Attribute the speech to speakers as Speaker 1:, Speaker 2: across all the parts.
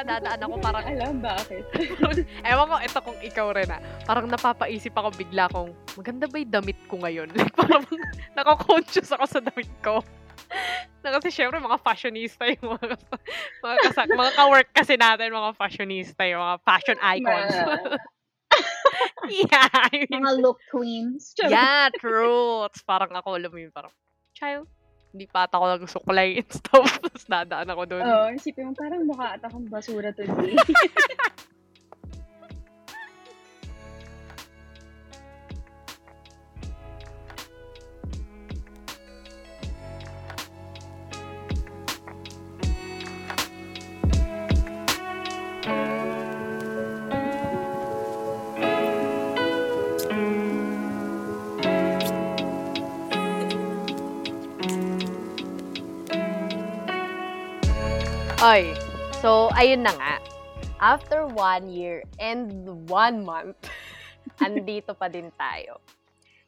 Speaker 1: pagka dadaan ako, parang,
Speaker 2: Alam bakit.
Speaker 1: ewan ko, ito kung ikaw rin ah. Parang napapaisip ako bigla kung, maganda ba yung damit ko ngayon? Like, parang nako-conscious ako sa damit ko. na kasi syempre, mga fashionista yung mga, mga, kasa, mga ka-work kasi natin, mga fashionista yung mga fashion icons. Yeah, I mean,
Speaker 2: mga look queens.
Speaker 1: Yeah, true. Tapos parang ako, alam mo yun, parang, child, hindi pa ata ako nagsuklay and stuff. Tapos dadaan ako doon.
Speaker 2: Oo, isipin mo, parang mukha at akong basura today.
Speaker 1: Ay, so, ayun na nga. After one year and one month, andito pa din tayo.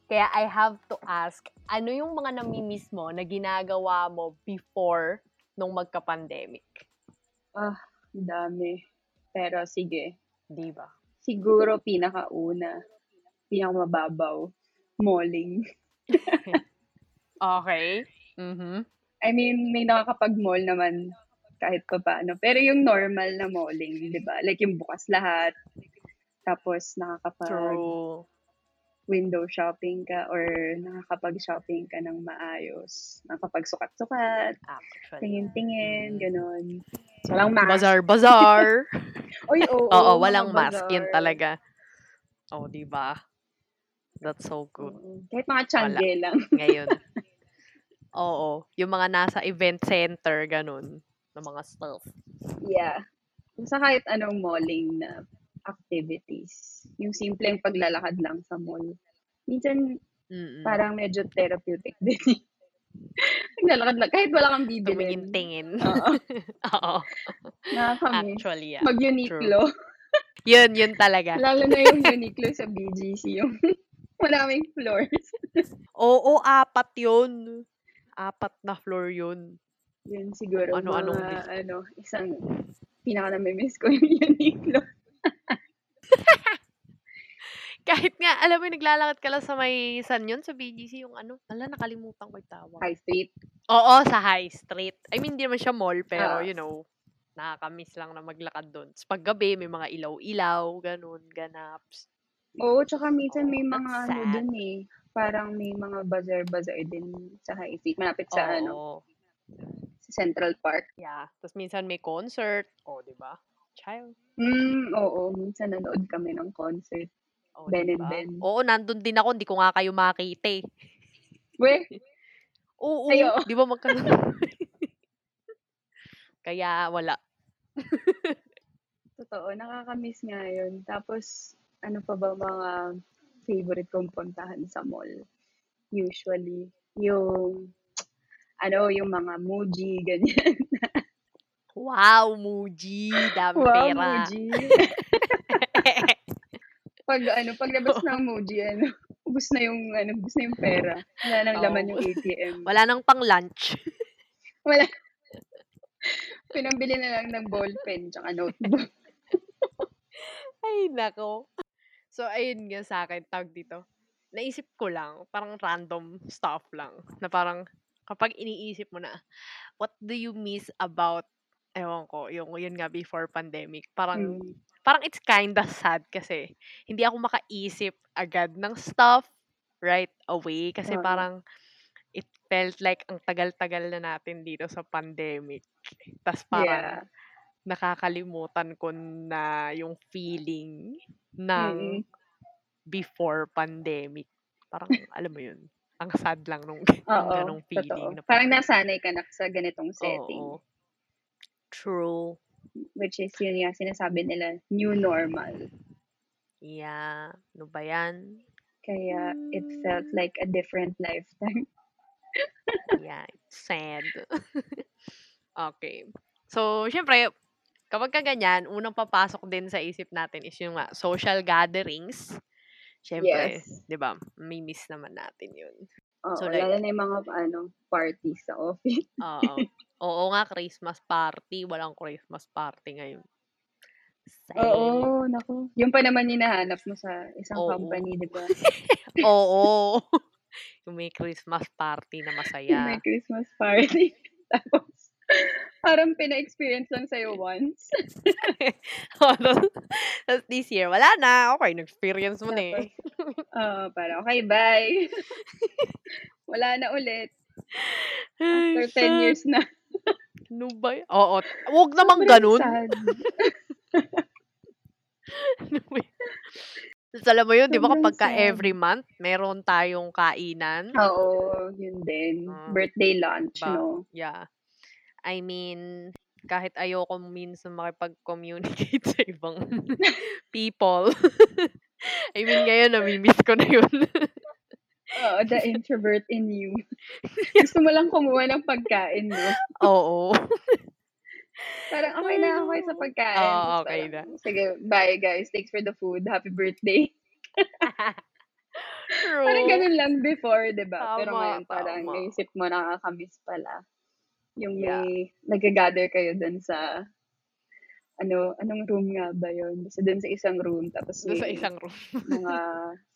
Speaker 1: Kaya I have to ask, ano yung mga namimiss mo na ginagawa mo before nung magka-pandemic?
Speaker 2: ah, dami. Pero sige,
Speaker 1: Di ba?
Speaker 2: siguro pinakauna, pinakamababaw, malling.
Speaker 1: Okay. Mhm.
Speaker 2: I mean, may nakakapag-mall naman kahit pa paano. Pero yung normal na malling, di ba? Like yung bukas lahat. Tapos nakakapag
Speaker 1: True.
Speaker 2: window shopping ka or nakakapag-shopping ka ng maayos. Nakakapag-sukat-sukat,
Speaker 1: Actually.
Speaker 2: tingin-tingin, ganun. So, walang mask.
Speaker 1: Bazar-bazar.
Speaker 2: Oy, oo.
Speaker 1: Oo,
Speaker 2: mga
Speaker 1: walang mask. Yun
Speaker 2: bazaar.
Speaker 1: talaga. Oh, di ba? That's so good.
Speaker 2: Oo. Kahit mga tiyangge lang.
Speaker 1: ngayon. Oo. Yung mga nasa event center, ganun. Na mga stuff.
Speaker 2: Yeah. Sa kahit anong malling na activities. Yung simpleng paglalakad lang sa mall. Minsan,
Speaker 1: Mm-mm.
Speaker 2: parang medyo therapeutic din. Naglalakad lang. Kahit wala kang bibilin.
Speaker 1: Tumingin-tingin.
Speaker 2: Oo.
Speaker 1: Oo.
Speaker 2: Nakakamiss.
Speaker 1: Actually, yeah.
Speaker 2: Mag-Uniqlo.
Speaker 1: Yun, yun talaga.
Speaker 2: Lalo na yung Uniqlo sa BGC. Yung maraming floors.
Speaker 1: Oo, apat yun. Apat na floor yun.
Speaker 2: Yun siguro
Speaker 1: Ano-anong
Speaker 2: mga, ano, isang pinaka namimiss ko yung Uniqlo.
Speaker 1: Kahit nga, alam mo, naglalakad ka lang sa may, san yun? Sa BGC, yung ano? Ala, nakalimutan ko yung tawag.
Speaker 2: High Street.
Speaker 1: Oo, sa High Street. I mean, hindi naman siya mall, pero,
Speaker 2: Ah.
Speaker 1: you know, nakakamiss lang na maglakad doon. Tapos paggabi, may mga ilaw-ilaw, ganun, ganaps.
Speaker 2: Oo, tsaka minsan may
Speaker 1: Oh,
Speaker 2: mga
Speaker 1: that's
Speaker 2: ano dun eh. Parang may mga bazaar-bazaar din sa High Street. Malapit sa ano,
Speaker 1: Oo.
Speaker 2: sa Central Park.
Speaker 1: Yeah. Tapos minsan may concert. O, oh, di ba? Child.
Speaker 2: Hmm, oo. Minsan nanood kami ng concert.
Speaker 1: O,
Speaker 2: Ben
Speaker 1: di
Speaker 2: and
Speaker 1: ba?
Speaker 2: Ben.
Speaker 1: Oo, nandun din ako. Hindi ko nga kayo makita eh.
Speaker 2: We,
Speaker 1: Oo.
Speaker 2: Ayo.
Speaker 1: Di ba magka... Kaya wala.
Speaker 2: totoo, nakakamiss nga yun. Tapos, ano pa ba mga favorite kong puntahan sa mall? Usually, yung, ano, yung mga Muji, ganyan.
Speaker 1: Wow, Muji. Dami
Speaker 2: Wow,
Speaker 1: pera.
Speaker 2: Muji. Pag, ano, paglabas ng Muji, ano, ubus na yung, ano, ubus na yung pera. Wala nang laman
Speaker 1: Oo.
Speaker 2: yung ATM.
Speaker 1: wala nang pang lunch.
Speaker 2: Wala. Pinambili na lang ng ballpen tsaka notebook.
Speaker 1: Ay, nako. So, ayun nga sa akin, tawag dito. Naisip ko lang, parang random stuff lang, na parang, kapag iniisip mo na, what do you miss about, ewan ko, yung, yun nga, before pandemic, parang,
Speaker 2: Mm.
Speaker 1: parang it's kinda sad kasi, hindi ako makaisip agad ng stuff right away, kasi
Speaker 2: Oo.
Speaker 1: parang, it felt like ang tagal-tagal na natin dito sa pandemic. Tapos parang,
Speaker 2: Yeah.
Speaker 1: nakakalimutan ko na yung feeling ng
Speaker 2: Mm-mm.
Speaker 1: before pandemic. Parang, alam mo yun, ang sad lang nung, nung ganong feeling.
Speaker 2: totoo.
Speaker 1: Na
Speaker 2: Parang nasanay ka na sa ganitong setting.
Speaker 1: Oo. True.
Speaker 2: Which is yun nga, sinasabi nila, new normal.
Speaker 1: Yeah. Ano ba yan?
Speaker 2: Kaya it felt like a different lifetime.
Speaker 1: Yeah. It's sad. okay. So, syempre, kapag ka ganyan, unang papasok din sa isip natin is yung nga, social gatherings. Syempre,
Speaker 2: Yes.
Speaker 1: di ba? May miss naman natin yun.
Speaker 2: Oo,
Speaker 1: So, like-
Speaker 2: lalo na yung mga ano, parties sa office.
Speaker 1: Oo. Oo nga, Christmas party. Walang Christmas party ngayon. Same.
Speaker 2: Oo, naku. Yun pa naman hinahanap mo sa isang
Speaker 1: Oo.
Speaker 2: company, 'di ba?
Speaker 1: Oo. Yung may Christmas party na
Speaker 2: Yung
Speaker 1: masaya.
Speaker 2: may Christmas party. Tapos parang pina-experience lang sa'yo once.
Speaker 1: Oo, tas tas this year, wala na. Okey, na-experience mo na,
Speaker 2: Tapos
Speaker 1: eh.
Speaker 2: oo, parang, "Okey, bye." Wala na ulit.
Speaker 1: Ay,
Speaker 2: After 10
Speaker 1: sad.
Speaker 2: years na.
Speaker 1: Ano ba oo, wag namang
Speaker 2: Sobrang
Speaker 1: gano'n.
Speaker 2: sad.
Speaker 1: Ano ba yun? Tas alam mo yun, 'di ba kapagka
Speaker 2: sad.
Speaker 1: every month meron tayong kainan?
Speaker 2: Oo, yun din.
Speaker 1: Ah,
Speaker 2: Birthday lunch,
Speaker 1: ba
Speaker 2: 'no?
Speaker 1: yeah. I mean, kahit ayoko minsan makipag-communicate sa ibang people. I mean, ngayon nami-miss ko na yun.
Speaker 2: Oo, the introvert in you. Gusto mo lang kumuha ng pagkain, 'no?
Speaker 1: Oo.
Speaker 2: Parang, "Okey
Speaker 1: Ay,
Speaker 2: na ako sa
Speaker 1: naku.
Speaker 2: pagkain."
Speaker 1: Oo,
Speaker 2: Tapos
Speaker 1: okey
Speaker 2: parang,
Speaker 1: na.
Speaker 2: "Sige, bye guys. Thanks for the food. Happy birthday." Parang
Speaker 1: True.
Speaker 2: ganun lang before, 'di ba? Pero ngayon parang
Speaker 1: tama.
Speaker 2: naisip mo nakaka-miss pala. Yung
Speaker 1: Yeah.
Speaker 2: may nagga-gather kayo dun sa ano, anong room nga ba yun? Basta dun sa isang room tapos
Speaker 1: Dun sa
Speaker 2: may
Speaker 1: isang room.
Speaker 2: mga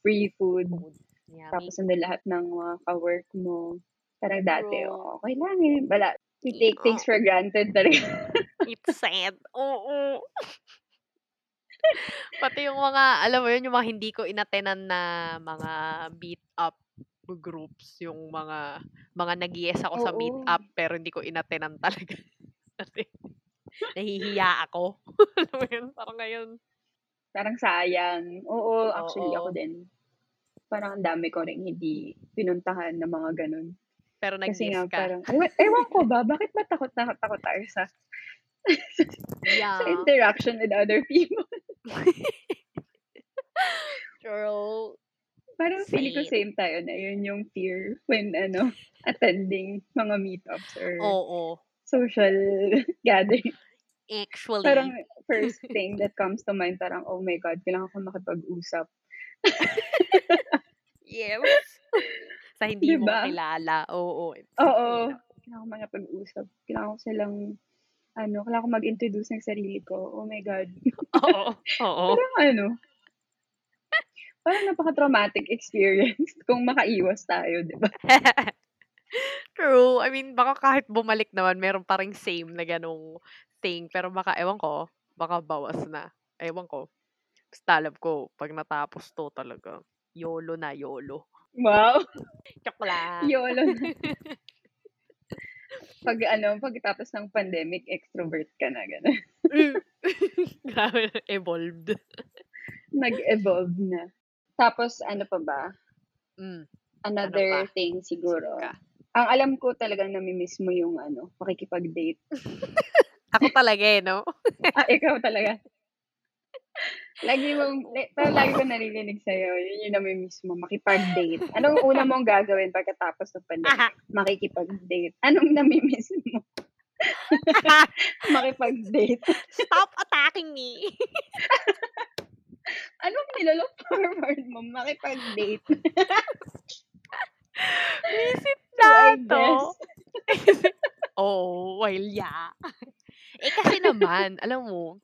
Speaker 2: free food.
Speaker 1: Food. Yummy.
Speaker 2: Tapos nandun lahat ng mga ka-work mo. Parang dati, oh, okey lang, eh. Wala, we take things
Speaker 1: Yeah.
Speaker 2: for granted talaga.
Speaker 1: It's sad. Oo. Pati yung mga alam mo yun, yung mga hindi ko in-attenan na mga meet up groups, yung mga mga nag-yes ako sa meet
Speaker 2: Oo.
Speaker 1: up pero hindi ko in-attenan talaga. Kasi nahihiya ako. Alam mo yun, parang ngayon
Speaker 2: Parang sayang. Oo, actually ako
Speaker 1: Oo.
Speaker 2: din. Parang ang dami ko ring hindi pinuntahan na mga ganun.
Speaker 1: Pero
Speaker 2: Kasi nga
Speaker 1: nag-yes ka.
Speaker 2: parang, ewan ewan ko ba, bakit ba takot na takot tayo sa sa
Speaker 1: Yeah.
Speaker 2: interaction with other people?
Speaker 1: True.
Speaker 2: Parang feeling ko
Speaker 1: Same.
Speaker 2: tayo na yun yung fear when ano, attending mga meetups or
Speaker 1: Oo.
Speaker 2: social gathering. Parang
Speaker 1: Actually.
Speaker 2: first thing that comes to mind parang, "Oh my God, kailangan ko makipag-usap."
Speaker 1: Yes. Sa hindi
Speaker 2: 'Di
Speaker 1: mo
Speaker 2: ba?
Speaker 1: kakilala. Oo.
Speaker 2: Oo. Kailangan ko makipag-usap. Kailangan ko silang ano, kailangan ko mag-introduce ng sarili ko. Oh my God.
Speaker 1: Oo. Oo.
Speaker 2: Parang ano parang napaka-traumatic experience kung makaiwas tayo, 'di ba?
Speaker 1: True. I mean, baka kahit bumalik naman meron pa ring same na ganong thing. Pero baka ewan ko, baka bawas na. Ewan ko. Basta alam ko 'pag natapos 'to talaga, YOLO na YOLO.
Speaker 2: Wow.
Speaker 1: Lang.
Speaker 2: YOLO na. 'Pag ano, pagkatapos ng pandemic, extrovert ka na, gano'n.
Speaker 1: Hmm. Grabe, evolved.
Speaker 2: Nag-evolve na. Tapos ano pa ba?
Speaker 1: Ano
Speaker 2: Another
Speaker 1: pa?
Speaker 2: thing siguro, ang alam ko talagang nami-miss mo yung ano, pakikipag-date.
Speaker 1: Ako talaga, eh, 'no?
Speaker 2: Ah, ikaw talaga. Lagi le pero lagi kong naririnig sa'yo, yun yung nami-miss mo, makipag-date. Anong una mong gagawin pagkatapos ng pandemic? Makikipag-date. Anong nami-miss mo? Makipag-date.
Speaker 1: Stop attacking me.
Speaker 2: Anong nilo-look forward mo? Makipag-date.
Speaker 1: Visit
Speaker 2: So,
Speaker 1: na 'to. Oh, well, yeah. Eh, kasi naman, alam mo,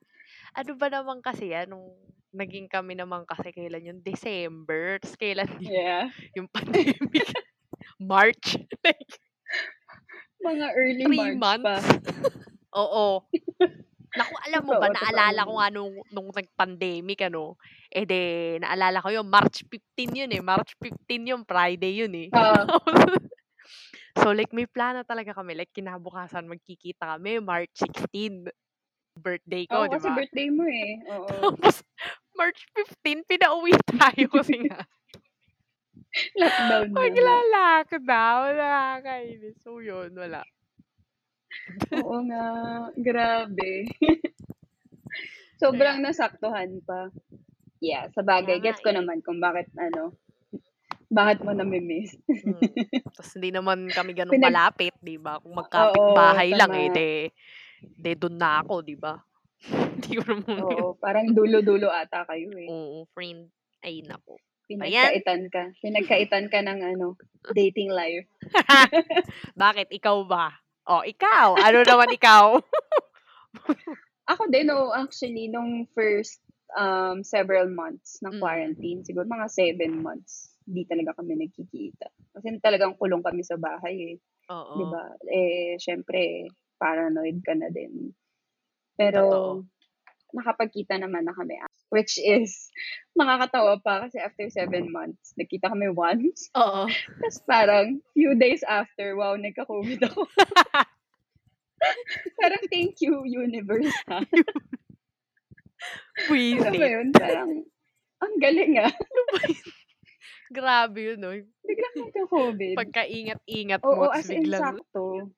Speaker 1: ano ba naman kasi yan, nung naging kami naman kasi kailan yun, December, ta's kailan yung
Speaker 2: Yeah.
Speaker 1: yung pandemic, March, like
Speaker 2: Mga early
Speaker 1: 3
Speaker 2: March pa.
Speaker 1: months. Oo. Naku, alam mo ba,
Speaker 2: Totoo,
Speaker 1: naalala ko nga nung nung nag-pandemic ano, eh, di naalala ko yun, March 15 yun, eh, March 15 yun, Friday yun, eh.
Speaker 2: Oo.
Speaker 1: So, like may plano talaga kami, like kinabukasan magkikita kami March 16, birthday ko,
Speaker 2: Oo,
Speaker 1: 'di
Speaker 2: kasi
Speaker 1: ba?
Speaker 2: birthday mo, eh. Oo.
Speaker 1: Tapos March 15 pinauwi tayo kasi nga
Speaker 2: Lockdown na.
Speaker 1: magla-lockdown, nakakainis. So, yun, wala.
Speaker 2: Oo nga, grabe. Sobrang nasaktuhan pa. Yeah, sabagay
Speaker 1: Kaya nga,
Speaker 2: gets ko
Speaker 1: eh.
Speaker 2: naman kung bakit ano, bakit mo nami-miss.
Speaker 1: Hmm. Ta's hindi naman kami gano'n
Speaker 2: Pinag
Speaker 1: kalapit, 'di ba? Kung
Speaker 2: Oo,
Speaker 1: magkapit-bahay lang, eh, di di dun na ako, 'di ba? Hindi ko naman
Speaker 2: Oo, parang dulo-dulo ata kayo, eh.
Speaker 1: Oo, friend. Ay. Ayan.
Speaker 2: Pinagkaitan ka. Pinagkaitan ka ng ano, dating life.
Speaker 1: Bakit, ikaw ba? Oh, ikaw, ano naman ikaw?
Speaker 2: Ako din, oo, actually, nung first um, several months ng
Speaker 1: Mm.
Speaker 2: quarantine, siguro mga seven months, di talaga kami nagkikita. Kasi talagang kulong kami sa bahay eh.
Speaker 1: Oo.
Speaker 2: Di ba? Eh, syempre, paranoid ka na din. Pero,
Speaker 1: Totoo.
Speaker 2: Nakapagkita naman na kami. Which is, makakatawa pa kasi after seven months, nagkita kami once.
Speaker 1: Oo.
Speaker 2: Tapos parang, few days after, wow, nagka-COVID ako. parang, thank you, universe, ha? Alam mo yun, parang, ang galing ah.
Speaker 1: Grabe yun, no?
Speaker 2: Biglang nagka-COVID.
Speaker 1: Pagkaingat-ingat
Speaker 2: Oo,
Speaker 1: mo,
Speaker 2: as in, sakto.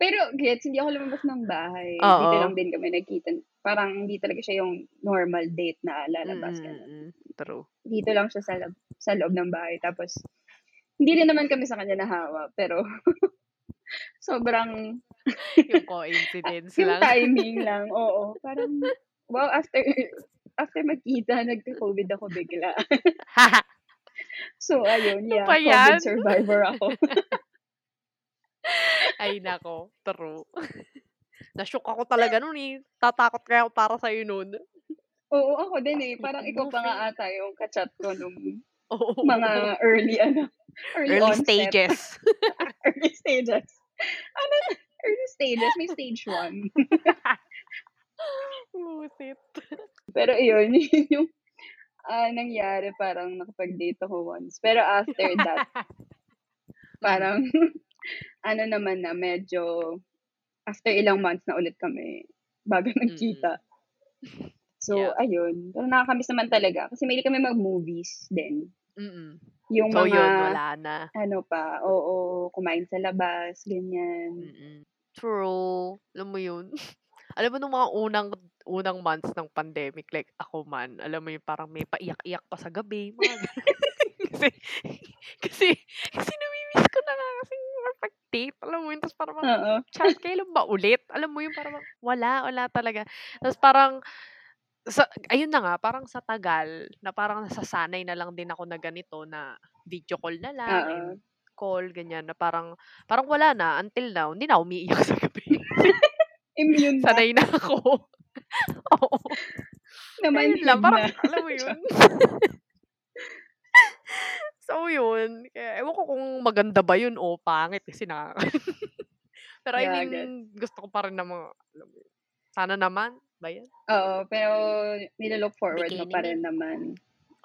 Speaker 2: Pero, gets, hindi ako lumabas ng bahay.
Speaker 1: Oo.
Speaker 2: Dito lang din kami nagkita. Parang hindi talaga siya yung normal date na lalabas ka na.
Speaker 1: Mm-mm. True.
Speaker 2: Dito lang siya sa, lab- sa loob ng bahay. Tapos, hindi rin naman kami sa kanya nahawa. Pero, sobrang,
Speaker 1: Yung coincidence
Speaker 2: yung
Speaker 1: lang.
Speaker 2: timing lang. Oo. Parang, wow, after, after magkita, nagka-COVID ako bigla. so, ayun,
Speaker 1: Ano
Speaker 2: yeah,
Speaker 1: ba
Speaker 2: COVID
Speaker 1: yan?
Speaker 2: survivor ako.
Speaker 1: Ay, nako. True. Nashook ako talaga nun eh. Tatakot kaya ako para sa'yo nun.
Speaker 2: Oo, ako din eh. Parang ikaw pa nga ata yung kachat ko nung
Speaker 1: Oo.
Speaker 2: mga early, ano, early,
Speaker 1: Early stages.
Speaker 2: early stages. Ano, early stages, may stage one.
Speaker 1: Busit.
Speaker 2: Pero yun, yun yung ah, nangyari, parang nakapag-date ako once. Pero after that, parang, ano naman na, medyo, after ilang months na ulit kami, bago nagkita. So,
Speaker 1: Yeah.
Speaker 2: ayun. Pero nakakamiss naman talaga. Kasi may kami mag-movies din.
Speaker 1: Mm-mm.
Speaker 2: Yung
Speaker 1: So
Speaker 2: mga,
Speaker 1: yun, wala na.
Speaker 2: ano pa, oo, kumain sa labas, ganyan.
Speaker 1: Mm-mm. True. Alam mo yun? alam mo nung mga unang unang months ng pandemic, like ako man, alam mo yung parang may paiyak-iyak pa sa gabi. Mga kasi, kasi, kasi namimiss ko na nga kasi perfect Alam mo yun, tapos parang,
Speaker 2: Oo.
Speaker 1: Charles, kailan ba ulit? Alam mo yung parang, wala, wala talaga. Tapos parang, sa, ayun na nga, parang sa tagal, na parang nasasanay na lang din ako na ganito, na video call na lang,
Speaker 2: Oo.
Speaker 1: and call, ganyan, na parang, parang wala na, until now, hindi na ako umiiyak sa gabi.
Speaker 2: Immune na.
Speaker 1: Sanay na ako. Oo.
Speaker 2: Naman
Speaker 1: Ayun lang, parang, alam mo yun. so, yun. Kaya, ewan ko kung maganda ba yun o pangit kasi na. Pero I
Speaker 2: Yeah,
Speaker 1: mean,
Speaker 2: gets.
Speaker 1: gusto ko pa rin na mga, alam mo yun. Sana naman, ba yan?
Speaker 2: Oo, pero nilalook forward mo pa rin naman.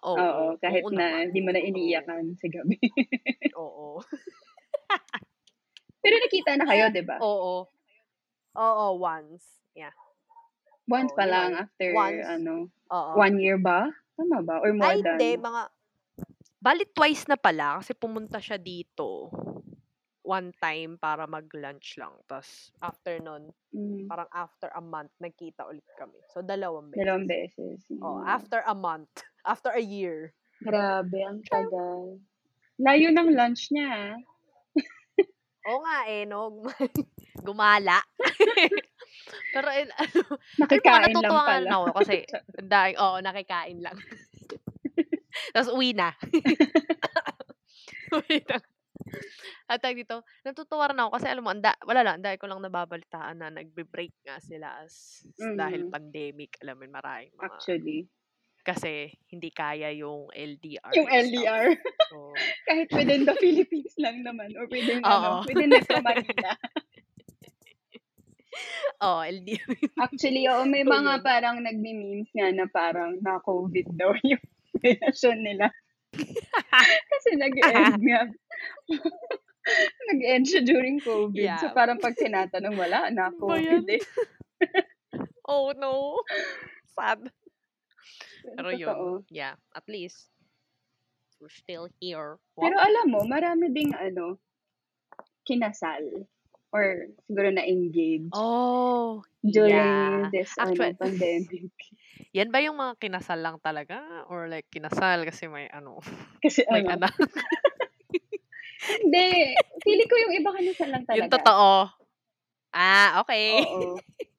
Speaker 1: Oo,
Speaker 2: Oo, kahit
Speaker 1: oo
Speaker 2: na
Speaker 1: naman.
Speaker 2: hindi mo na
Speaker 1: Oo.
Speaker 2: iniiyakan sa gabi.
Speaker 1: Oo.
Speaker 2: pero nakita na kayo, di ba?
Speaker 1: Oo. Oo, once. Yeah.
Speaker 2: Once
Speaker 1: Oo,
Speaker 2: pa lang after,
Speaker 1: once.
Speaker 2: ano,
Speaker 1: Oo.
Speaker 2: one year ba? Tama ba? Or more
Speaker 1: Ay,
Speaker 2: than?
Speaker 1: hindi. Mga, balit twice na pala kasi pumunta siya dito one time para mag-lunch lang. Tapos, after nun,
Speaker 2: Mm,
Speaker 1: parang after a month, nagkita ulit kami. So, dalawang beses.
Speaker 2: dalawang beses.
Speaker 1: Oh,
Speaker 2: Mm.
Speaker 1: after a month. After a year.
Speaker 2: Grabe, ang tagal. Layo ng lunch niya, ah.
Speaker 1: Oo nga eh, no? Gumala. Pero, eh, ano,
Speaker 2: Nakikain lang pala.
Speaker 1: ako kasi, dahil, oo, nakikain lang. Tapos, uwi na. uwi na. At tawag dito, natutuwa rin ako kasi alam mo, anda, wala lang, dahil ko lang nababalitaan na nagbe-break nga sila as dahil
Speaker 2: Mm.
Speaker 1: pandemic, alam mo, maraming mga,
Speaker 2: Actually.
Speaker 1: kasi hindi kaya yung LDR
Speaker 2: Yung. LDR.
Speaker 1: So,
Speaker 2: Kahit within the Philippines lang naman. Or within, ano, within Metro Manila.
Speaker 1: oh, LDR.
Speaker 2: Actually, oo, may mga parang nagmi-memes nga na parang na-COVID daw yung relasyon nila. Kasi nag-end nga. nag-end siya during COVID. So
Speaker 1: Yeah.
Speaker 2: parang pag tinatanong, wala,
Speaker 1: Ano ba
Speaker 2: na-COVID
Speaker 1: yan?
Speaker 2: eh.
Speaker 1: Oh, no. Sad. Pero
Speaker 2: Totoo.
Speaker 1: yun, yeah, at least, we're still here.
Speaker 2: Pero
Speaker 1: Wow.
Speaker 2: alam mo, marami ding ano, kinasal. Or siguro na-engage.
Speaker 1: Oh,
Speaker 2: during
Speaker 1: yeah.
Speaker 2: this
Speaker 1: Actually,
Speaker 2: ano, pandemic.
Speaker 1: Yan ba yung mga kinasal lang talaga? Or like, kinasal kasi may ano,
Speaker 2: Kasi
Speaker 1: may
Speaker 2: ano,
Speaker 1: anak?
Speaker 2: hindi, feeling ko yung iba kinasal lang
Speaker 1: Yung
Speaker 2: talaga.
Speaker 1: totoo. Ah, okay.
Speaker 2: Oo.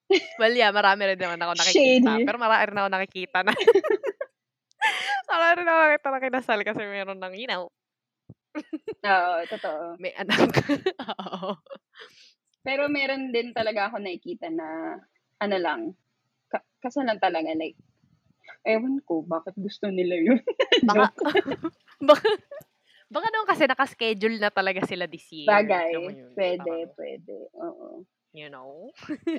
Speaker 1: well, yeah, marami rin naman ako nakikita.
Speaker 2: Shady.
Speaker 1: Pero marami rin ako nakikita na. marami rin ako nakikita na kinasal kasi meron ng, you know,
Speaker 2: Oo, totoo.
Speaker 1: may anak. Oo.
Speaker 2: Pero meron din talaga ako nakikita na ano lang, ka- kasalan talaga, like, ewan ko, bakit gusto nila yun?
Speaker 1: Baka, baka, baka naman kasi nakaschedule na talaga sila this year.
Speaker 2: Bagay,
Speaker 1: yun,
Speaker 2: pwede,
Speaker 1: parang,
Speaker 2: pwede, oo.
Speaker 1: you know?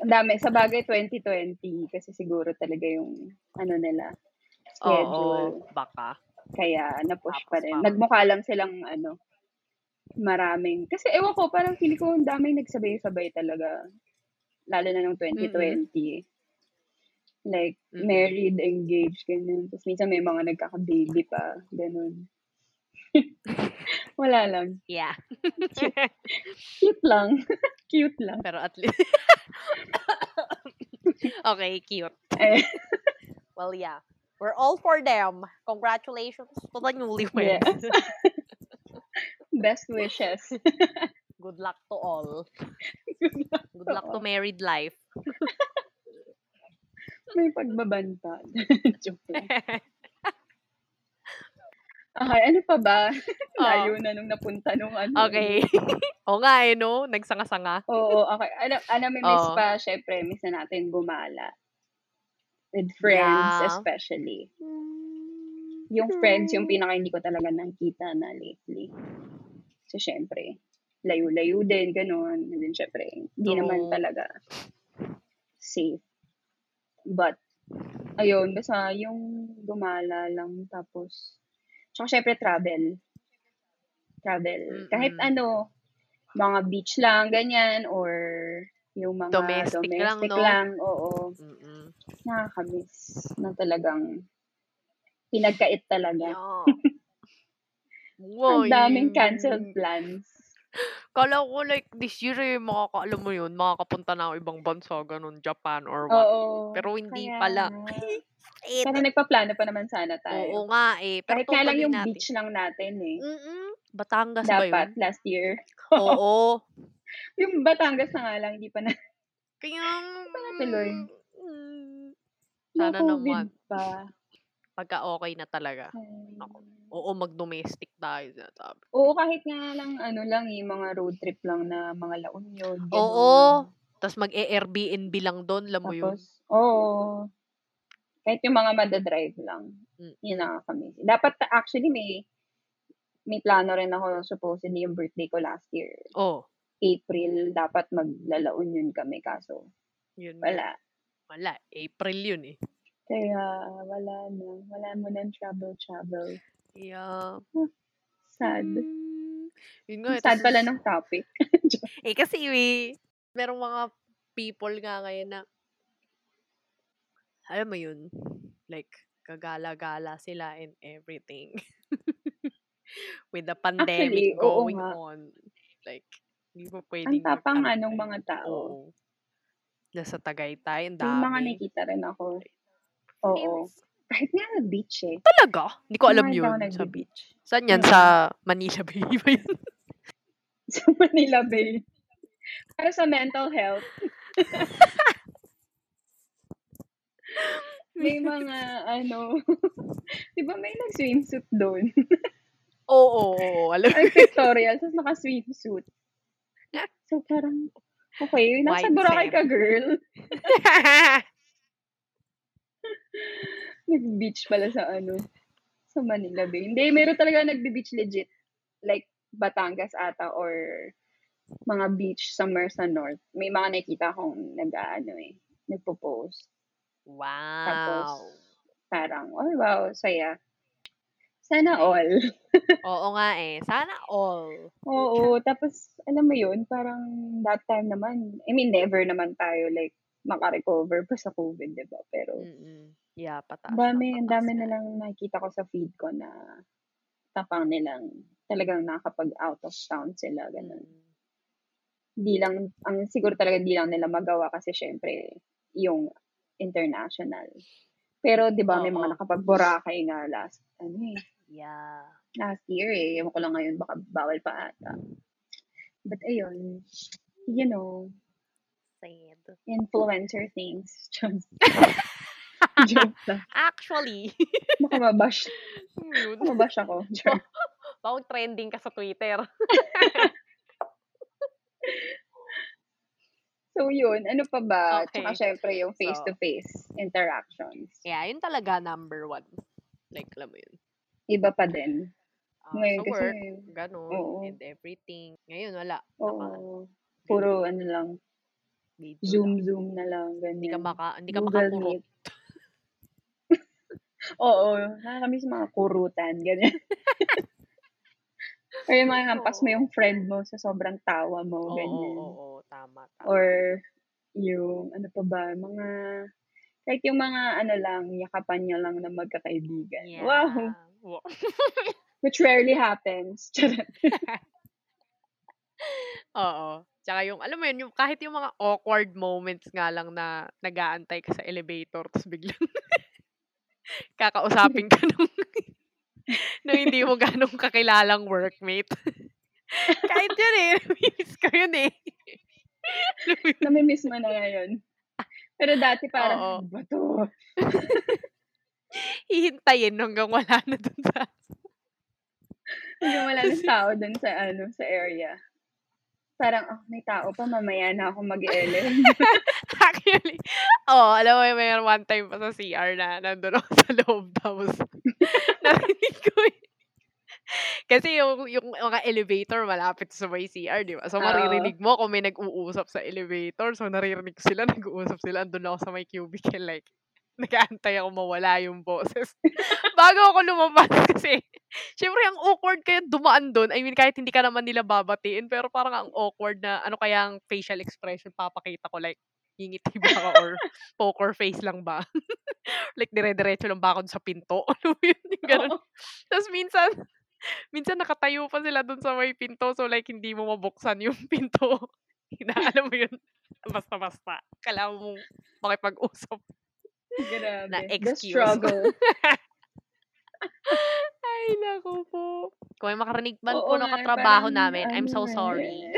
Speaker 2: Ang dami, sa bagay 2020, kasi siguro talaga yung, ano nila, schedule.
Speaker 1: Oo, baka.
Speaker 2: Kaya, na-push pa
Speaker 1: Tapos
Speaker 2: rin.
Speaker 1: parang-
Speaker 2: Nagmukha lang silang, ano, maraming, kasi ewan ko, parang feeling ko ang daming nagsabay-sabay talaga. Lalo na nung 2020. Like,
Speaker 1: Mm-mm.
Speaker 2: married, engaged, ganyan. Tapos minsan may mga nagkaka-baby pa, ganun. Wala lang.
Speaker 1: Yeah.
Speaker 2: Cute lang. Cute lang.
Speaker 1: Pero at least... okay, cute.
Speaker 2: Eh,
Speaker 1: Well, yeah. We're all for them. Congratulations to the newlyweds.
Speaker 2: Yes. best wishes.
Speaker 1: Good luck to all. Good luck to married life.
Speaker 2: May pagbabanta. Joke lang. Okay, ano pa ba? Layo na nung napunta nung ano.
Speaker 1: okay. o nga eh, no? Nagsanga-sanga.
Speaker 2: Oo, okay. Ano, ano may miss
Speaker 1: Oo.
Speaker 2: pa, syempre, miss na natin gumala. With friends,
Speaker 1: Yeah.
Speaker 2: especially. Yung friends, yung pinaka hindi ko talaga nakita na lately. So, syempre, layo-layo din, ganun. And then, syempre, hindi naman talaga safe. But, ayun, basta yung gumala lang, tapos, tsaka syempre, travel. Travel. Kahit
Speaker 1: Mm-mm.
Speaker 2: ano, mga beach lang, ganyan, or yung mga
Speaker 1: Domestic lang,
Speaker 2: domestic
Speaker 1: no?
Speaker 2: lang, oo
Speaker 1: Mm-mm.
Speaker 2: nakakamiss na talagang pinagkait talaga.
Speaker 1: Yeah.
Speaker 2: Ang daming canceled plans.
Speaker 1: Kala ko like this year eh, makaka, alam mo yun, makakapunta na ako ibang bansa, ganun, Japan or what.
Speaker 2: Oo.
Speaker 1: Pero hindi
Speaker 2: kaya
Speaker 1: pala.
Speaker 2: nga.
Speaker 1: Eh,
Speaker 2: Pero nagpaplano pa naman sana
Speaker 1: oo
Speaker 2: tayo.
Speaker 1: nga eh. Pero
Speaker 2: Kahit nga lang
Speaker 1: tutuloy
Speaker 2: yung
Speaker 1: natin.
Speaker 2: beach lang natin eh.
Speaker 1: Mm-mm. Batangas ba
Speaker 2: Dapat
Speaker 1: yun?
Speaker 2: last year.
Speaker 1: Oo.
Speaker 2: yung Batangas na nga lang, hindi pa na.
Speaker 1: Kaya,
Speaker 2: pa natuloy.
Speaker 1: mm,
Speaker 2: no
Speaker 1: Sana
Speaker 2: COVID
Speaker 1: naman.
Speaker 2: pa.
Speaker 1: Pagka okay na talaga.
Speaker 2: Ay.
Speaker 1: Ako. Oo, mag-domestic tayo. sinasabi.
Speaker 2: Oo, kahit nga lang, ano lang eh, mga road trip lang na mga La Union.
Speaker 1: Oo. Tapos mag-Airbnb lang doon, alam mo yun.
Speaker 2: Tapos, oo. Kahit yung mga madadrive lang.
Speaker 1: Mm.
Speaker 2: Yun na kami. Dapat, actually, may may plano rin ako supposedly yung birthday ko last year.
Speaker 1: Oh,
Speaker 2: April, dapat maglalaon yun kami. Kaso,
Speaker 1: yun.
Speaker 2: wala.
Speaker 1: Wala. April yun eh.
Speaker 2: Kaya, wala na. Wala mo ng travel-travel.
Speaker 1: Yeah.
Speaker 2: Sad.
Speaker 1: Mm, yun nga. eh,
Speaker 2: Sad pala ng topic.
Speaker 1: Eh, kasi eh, merong mga people nga ngayon na, alam mo yun, like, kagala-gala sila and everything. With the pandemic
Speaker 2: Actually,
Speaker 1: going on. Like, hindi mo
Speaker 2: Ang
Speaker 1: pwedeng
Speaker 2: tapang
Speaker 1: mag-ano
Speaker 2: nung
Speaker 1: eh.
Speaker 2: mga tao.
Speaker 1: Oo. Nasa Tagaytay, ang
Speaker 2: May mga
Speaker 1: dami.
Speaker 2: nakikita rin ako. Oo. Kahit nga sa beach eh.
Speaker 1: Talaga? Hindi ko alam yun sa
Speaker 2: nagbe-beach.
Speaker 1: beach. Saan yan? Sa Manila Bay ba yun?
Speaker 2: Sa Manila Bay. Para sa mental health. may mga ano, 'di ba may nag-swimsuit doon?
Speaker 1: Oo, oo, oo. Alam
Speaker 2: Ang pictorial, tapos naka-swimsuit. So parang, okay, nasa Boracay ka, girl. Nag-beach pala sa ano, sa Manila Bay. Hindi, meron talaga nagbe-beach legit. Like, Batangas ata or mga beach somewhere sa north. May mga nakita akong nag-ano eh, nagpo-post. Tapos,
Speaker 1: wow.
Speaker 2: parang, oh wow, saya. Sana all.
Speaker 1: Oo nga eh. Sana all.
Speaker 2: Oo, tapos, alam mo yun, parang that time naman, I mean, never naman tayo, like, makarecover pa sa COVID, di ba? Pero,
Speaker 1: Mm-mm. Yeah, pataas.
Speaker 2: ang dami,
Speaker 1: ng
Speaker 2: ang
Speaker 1: pataas
Speaker 2: dami
Speaker 1: yan.
Speaker 2: nilang nakikita ko sa feed ko na tapang nilang talagang nakapag out of town sila, ganun.
Speaker 1: Mm.
Speaker 2: Di lang, ang siguro talaga di lang nila magawa kasi syempre, yung international. Pero, di ba, may
Speaker 1: Oo.
Speaker 2: mga nakapag-Boracay nga last, ano eh,
Speaker 1: Yeah.
Speaker 2: last year eh. Ewan ko lang ngayon, baka bawal pa ata. But ayun, you know,
Speaker 1: Sad.
Speaker 2: influencer things. Just, joke lang.
Speaker 1: Actually,
Speaker 2: Baka mabash,
Speaker 1: yun.
Speaker 2: mabash ako. Sure.
Speaker 1: Bawag trending ka sa Twitter.
Speaker 2: So, yun. Ano pa ba? Tsaka
Speaker 1: Okay.
Speaker 2: syempre yung
Speaker 1: So,
Speaker 2: face-to-face interactions.
Speaker 1: yeah, yun talaga number one. Like, alam mo yun.
Speaker 2: Iba pa din.
Speaker 1: Ah,
Speaker 2: Ngayon
Speaker 1: sa
Speaker 2: kasi,
Speaker 1: work, ganun,
Speaker 2: oo.
Speaker 1: and everything. Ngayon, wala. Naka,
Speaker 2: Oo. Puro ano lang,
Speaker 1: video lang.
Speaker 2: Zoom-zoom na lang,
Speaker 1: Hindi ka
Speaker 2: ganyan.
Speaker 1: maka, hindi ka
Speaker 2: Google
Speaker 1: makakurot.
Speaker 2: Meet. Oo. Nakakamiss mga kurutan, ganyan. Or yung mga hampas mo
Speaker 1: Oo.
Speaker 2: yung friend mo sa sobrang tawa mo,
Speaker 1: Oo, oo,
Speaker 2: ganyan.
Speaker 1: oo, tama, tama.
Speaker 2: Or yung, ano pa ba, mga, kahit yung mga ano lang, yakapan niya lang na magkakaibigan. Wow!
Speaker 1: Yeah. Wow.
Speaker 2: Which rarely happens.
Speaker 1: Oo. Tsaka yung, alam mo yun, yung, kahit yung mga awkward moments nga lang na nag-aantay ka sa elevator, tapos biglang kakausapin ka nung, nung hindi mo ganong kakilalang workmate. kahit yun eh, namimiss ko yun eh.
Speaker 2: Namimiss mo na ngayon. Pero dati
Speaker 1: Oo.
Speaker 2: parang, ano ba to?
Speaker 1: Hihintayin hanggang wala na dun sa...
Speaker 2: Hanggang wala ng tao dun sa, ano, sa area. Parang, oh, may tao pa, mamaya na ako mag-ele.
Speaker 1: actually, oh, alam mo, may one time pa sa CR na nandun ako sa loob, tapos narinig ko eh. Kasi yung, yung mga elevator malapit sa may CR, di ba? So, maririnig mo kung may nag-uusap sa elevator. So, naririnig ko sila, nag-uusap sila. Andun ako sa may cubicle, like, nag-aantay ako mawala yung boses. Bago ako lumabas kasi, syempre, ang awkward kaya dumaan doon. I mean, kahit hindi ka naman nila babatiin, pero parang ang awkward na, ano kaya ang facial expression papakita ko, like, ngingiti ba ka or poker face lang ba? like, dire-diretso lang ba ako sa pinto? Ano yun? Yung ganun. Tapos minsan, minsan nakatayo pa sila dun sa may pinto, so like, hindi mo mabuksan yung pinto. na, alam mo yun, basta-basta. Kailangan mong makipag-usap na
Speaker 2: Grabe. The
Speaker 1: excuse.
Speaker 2: struggle.
Speaker 1: Ay, naku po. Kung may makarinig man
Speaker 2: Oo
Speaker 1: po ng katrabaho
Speaker 2: parang,
Speaker 1: namin, I'm so
Speaker 2: ano
Speaker 1: sorry.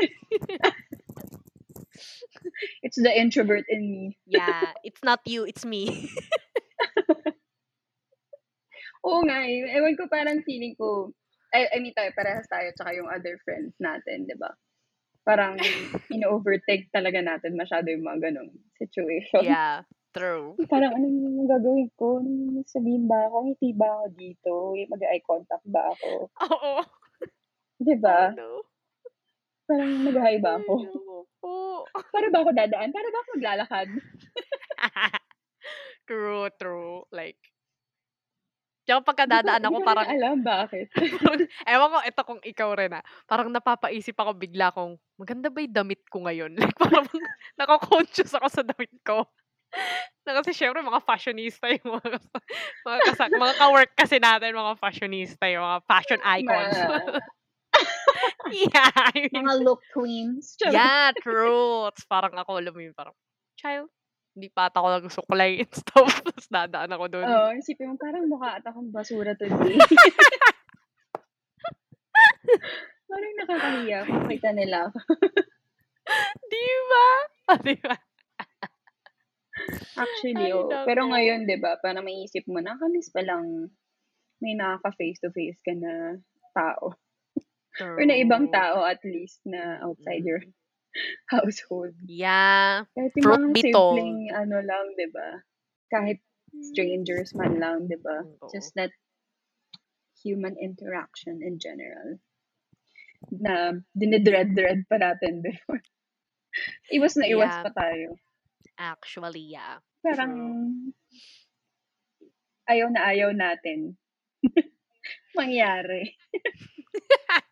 Speaker 2: It's the introvert in me.
Speaker 1: Yeah, it's not you, it's me.
Speaker 2: Oo nga eh. Ewan ko parang feeling ko, I, I mean tayo, parehas tayo, tsaka yung other friends natin, di ba? Parang in-overtake talaga natin masyado yung mga ganong situation.
Speaker 1: yeah, true.
Speaker 2: Parang ano yung gagawin ko? Ano sabihin ba ako? Ngiti ba ako dito? Mag-eye contact ba ako?
Speaker 1: Oo.
Speaker 2: Di
Speaker 1: Oh,
Speaker 2: ba?
Speaker 1: no.
Speaker 2: Parang mag-hi ba ako?
Speaker 1: po.
Speaker 2: Para ba ako dadaan? Para ba ako maglalakad?
Speaker 1: true, true. Like, Tsaka pagka dadaan ako, parang,
Speaker 2: alam bakit.
Speaker 1: ewan ko, ito kung ikaw rin ah, parang napapaisip ako bigla kung, maganda ba yung damit ko ngayon? Like, parang, nako-conscious ako sa damit ko. Na kasi syempre, mga fashionista yung mga, mga, kasa, mga ka-work kasi natin, mga fashionista, yung mga fashion icons. Yeah, I mean,
Speaker 2: mga look queens.
Speaker 1: Yeah, true. Tapos parang ako, alam mo yun, parang, child, hindi pa ata ako nagsuklay and stuff. Tapos dadaan ako doon.
Speaker 2: Oo, isipin mo, parang mukha at akong basura today. parang nakakahiya kung makita nila.
Speaker 1: Di ba? Ah, di ba?
Speaker 2: Actually,
Speaker 1: Ay,
Speaker 2: oo.
Speaker 1: nako.
Speaker 2: Pero ngayon, di ba, parang maiisip mo, nakamiss pa lang may nakaka face-to-face ka na tao. Or na ibang
Speaker 1: True.
Speaker 2: tao at least na outside your
Speaker 1: Mm.
Speaker 2: household.
Speaker 1: Yeah.
Speaker 2: Kahit yung
Speaker 1: Fruit
Speaker 2: mga
Speaker 1: bitong.
Speaker 2: simpleng ano lang, di ba? Kahit strangers man lang, di ba?
Speaker 1: Oo.
Speaker 2: Just that human interaction in general na dinidread-dread pa natin before. Iwas na iwas
Speaker 1: Yeah.
Speaker 2: pa tayo.
Speaker 1: Actually, yeah.
Speaker 2: Parang ayaw na ayaw natin mangyari.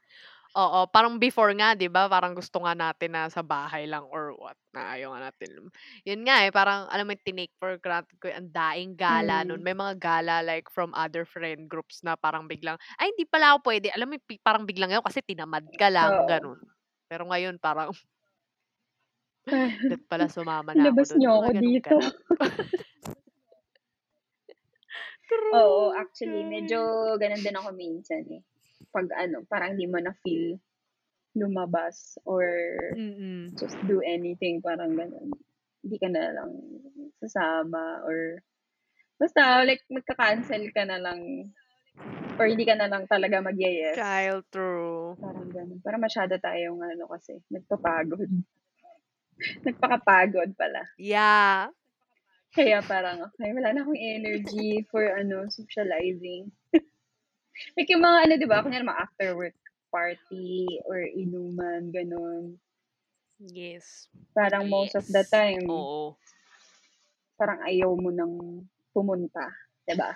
Speaker 1: Oo, parang before nga, 'di ba? Parang gusto nga natin na sa bahay lang or what, na ayaw nga natin. Yun nga eh, parang alam mo, tinake for granted ko ang daing gala nun.
Speaker 2: Mm.
Speaker 1: May mga gala like from other friend groups na parang biglang, ay hindi pala ako pwede. Alam mo, parang biglang yun kasi tinamad ka lang,
Speaker 2: Oo.
Speaker 1: ganun. Pero ngayon parang, dat pala sumama na ako
Speaker 2: Ilabas
Speaker 1: dun.
Speaker 2: niyo ako dito.
Speaker 1: ganap.
Speaker 2: Oo,
Speaker 1: True,
Speaker 2: actually, medyo ganun din ako minsan eh. Pag ano, parang hindi mo na feel lumabas or
Speaker 1: Mm-mm.
Speaker 2: just do anything, parang ganun. Hindi ka na lang sasama or basta like magka-cancel ka na lang or hindi ka na lang talaga mag-yes.
Speaker 1: Child, true.
Speaker 2: Parang ganun. Para masyado tayong ano kasi, nagpapagod. Nagpakapagod pala.
Speaker 1: Yeah.
Speaker 2: Kaya parang, okay, wala na akong energy for, ano, socializing. like yung mga, ano, di ba, kunyari mga after work party or inuman, ganun.
Speaker 1: Yes.
Speaker 2: Parang most of the
Speaker 1: Yes.
Speaker 2: time,
Speaker 1: Oo.
Speaker 2: parang ayaw mo nang pumunta. di ba?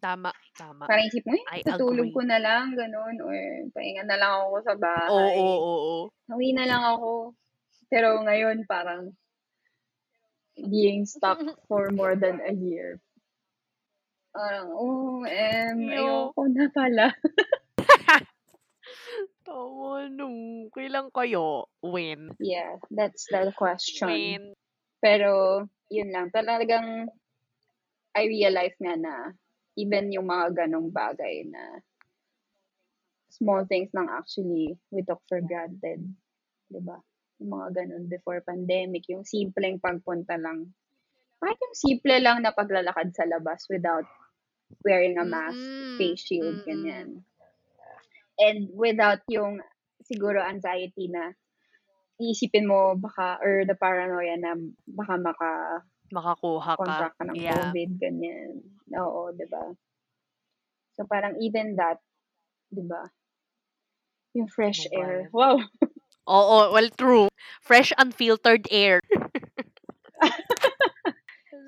Speaker 1: Tama. Tama.
Speaker 2: Parang isip mo,
Speaker 1: I
Speaker 2: eh, tutulog
Speaker 1: agree.
Speaker 2: ko na lang, ganun, or pahinga na lang ako sa
Speaker 1: Oo,
Speaker 2: bahay.
Speaker 1: oo, oo.
Speaker 2: Uwi na lang ako. Pero ngayon, parang being stuck for more than a year. Parang, oh, em,
Speaker 1: Yo.
Speaker 2: ayoko na pala.
Speaker 1: Tama no. Kailan kayo? When?
Speaker 2: Yeah, that's the question.
Speaker 1: When?
Speaker 2: Pero, yun lang. Talagang, I realize nga na, even yung mga ganong bagay na small things lang actually we took for granted. ba? Yung mga ganon before pandemic, yung simpleng pagpunta lang. Kahit yung simple lang na paglalakad sa labas without wearing a mask,
Speaker 1: Mm-mm.
Speaker 2: face shield, ganyan. And without yung siguro anxiety na iisipin mo baka or the paranoia na baka maka
Speaker 1: Makakuha ka.
Speaker 2: contract ka ng
Speaker 1: Yeah.
Speaker 2: COVID, ganyan. Oo, di ba? So, parang even that, di ba? Yung fresh
Speaker 1: ba
Speaker 2: air. Wow!
Speaker 1: Oo, well, true. Fresh, unfiltered air.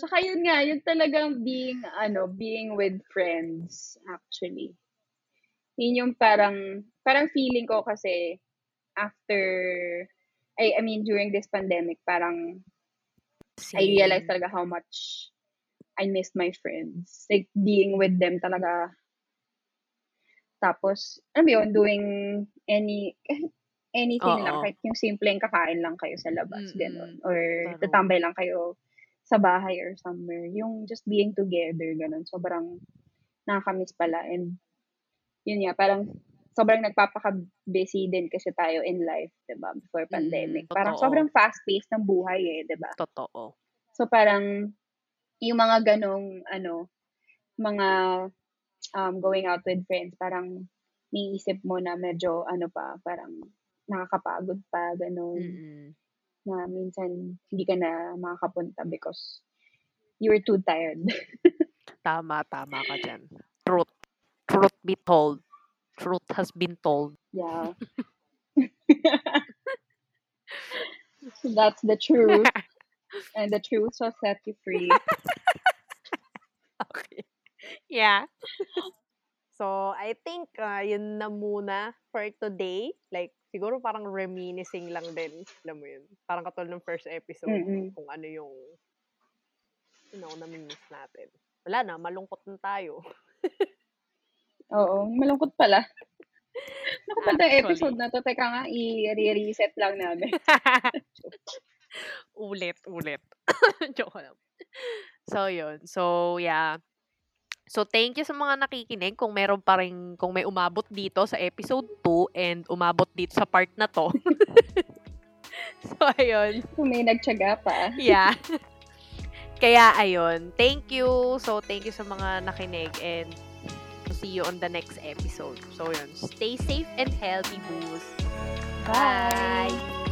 Speaker 2: Tsaka yun nga, yung talagang being, ano, being with friends, actually. Yun yung parang, parang feeling ko kasi, after, I, I mean, during this pandemic, parang, I realized talaga how much I missed my friends. Like, being with them talaga. Tapos, ano ba yun, doing any, anything lang,
Speaker 1: Oo.
Speaker 2: kahit yung simpleng kakain lang kayo sa labas,
Speaker 1: Mm-mm.
Speaker 2: gano'n. Or
Speaker 1: True.
Speaker 2: tatambay lang kayo sa bahay or somewhere. Yung just being together, gano'n. Sobrang nakakamiss pala. And, yun nga, parang sobrang nagpapaka-busy din kasi tayo in life, 'di ba Before
Speaker 1: Mm,
Speaker 2: pandemic. Parang
Speaker 1: totoo.
Speaker 2: sobrang fast-paced ng buhay eh, 'di ba
Speaker 1: Totoo.
Speaker 2: So parang yung mga ganong ano, mga um, going out with friends, parang niisip mo na medyo ano pa, parang nakakapagod pa, ganon.
Speaker 1: Mm-mm.
Speaker 2: Na minsan hindi ka na makakapunta because you were too tired.
Speaker 1: Tama, tama ka dyan. Truth. Truth be told. Truth has been told.
Speaker 2: yeah. so that's the truth. And the truth shall set you free.
Speaker 1: Okay. Yeah. So, I think uh, yun na muna for today. Like, siguro parang reminiscing lang din. Alam mo yun. Parang katulad ng first episode.
Speaker 2: Mm-mm.
Speaker 1: Kung ano yung you know, namimiss natin. Wala na, malungkot na tayo.
Speaker 2: Oo, malungkot pala. Naku, pa
Speaker 1: Actually.
Speaker 2: episode na to. Teka nga, i-reset lang namin.
Speaker 1: ulit, ulit. Joke lang. So, yun. So, yeah. So, thank you sa mga nakikinig. Kung meron pa rin, kung may umabot dito sa episode 2 and umabot dito sa part na to. so, ayun.
Speaker 2: Kung may nagtyaga pa.
Speaker 1: Yeah. Kaya, ayun. Thank you. So, thank you sa mga nakinig and see you on the next episode. So, yun. Stay safe and healthy, boos.
Speaker 2: Bye!
Speaker 1: Bye.